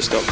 drumandbass.com.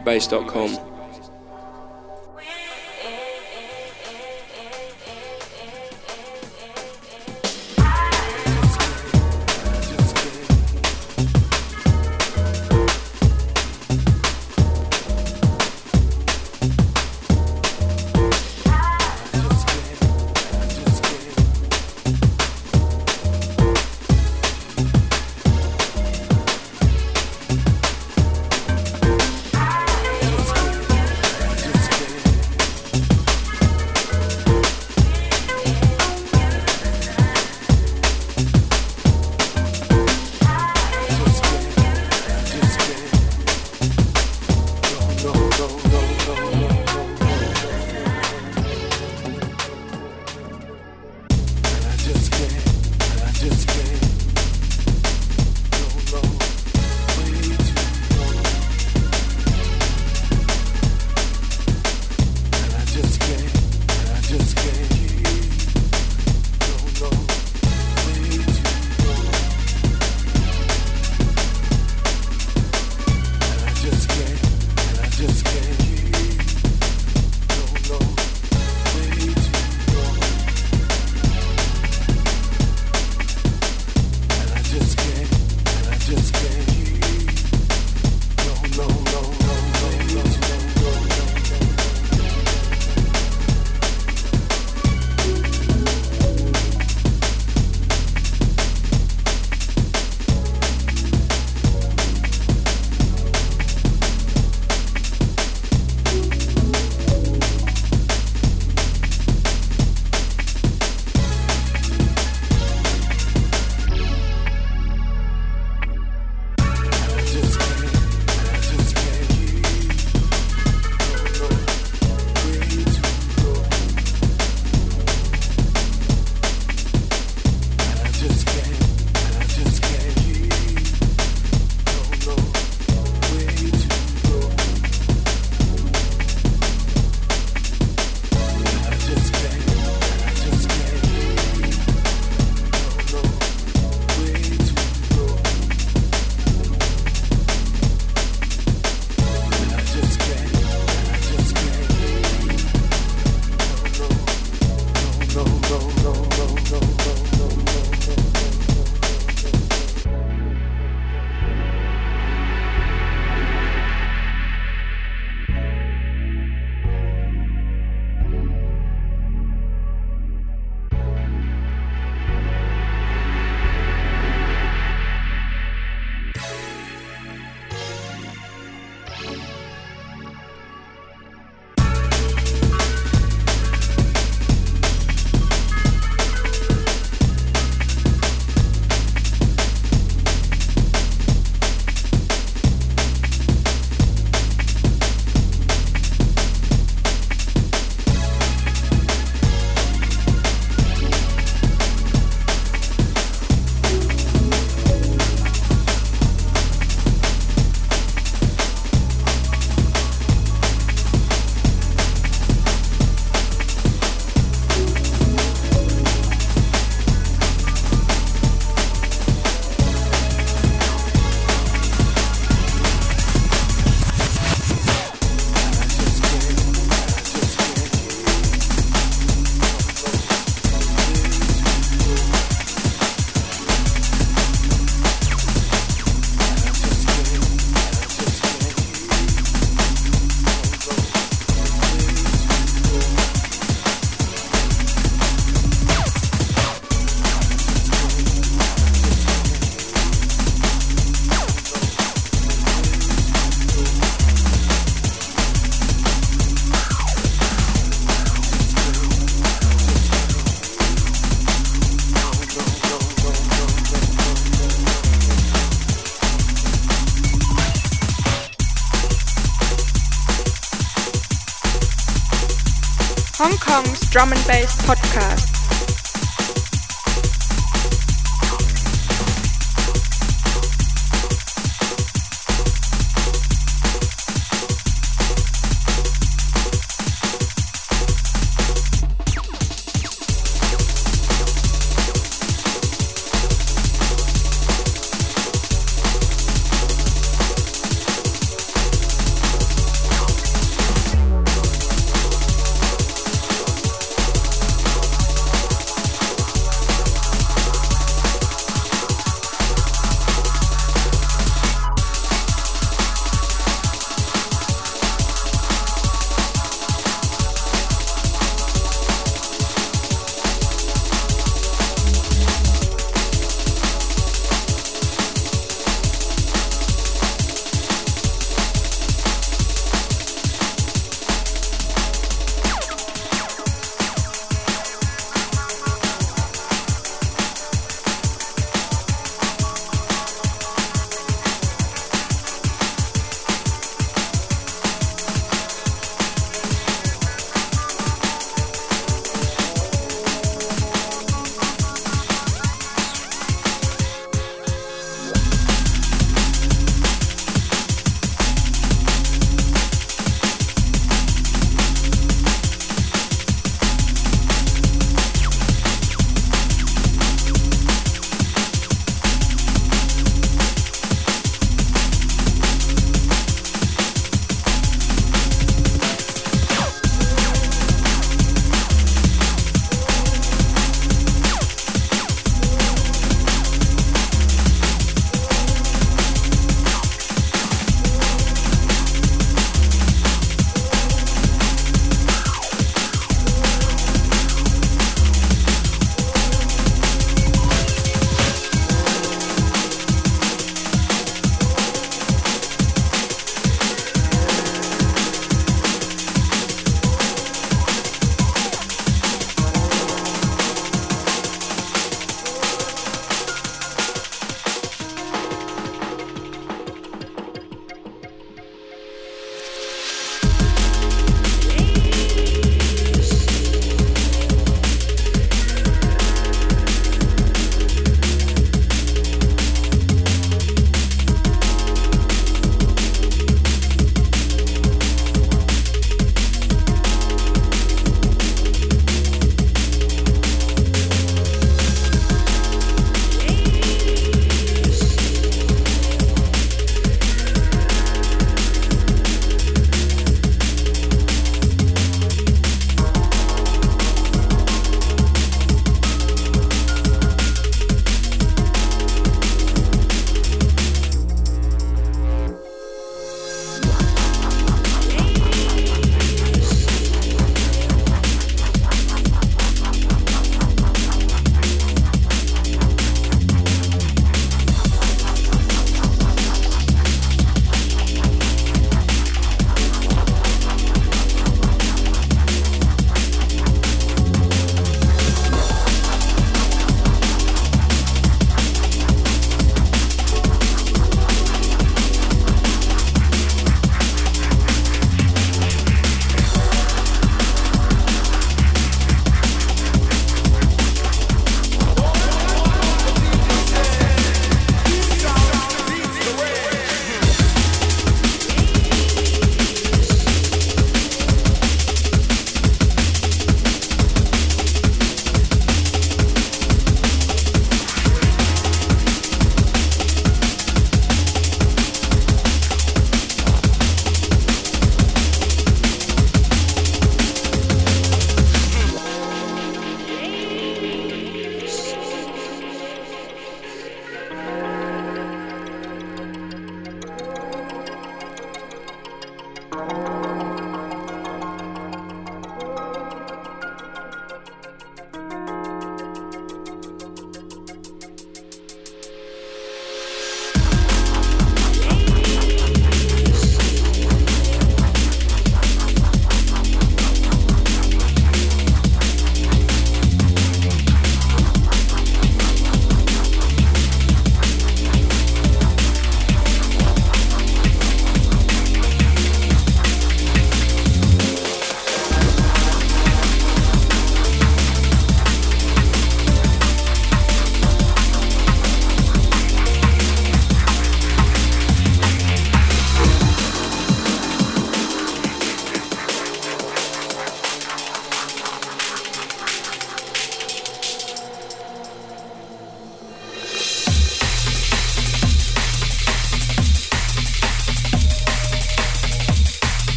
concretebase.com. drum and bass podcast.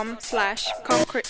myspace.com slash concrete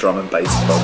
drum and bass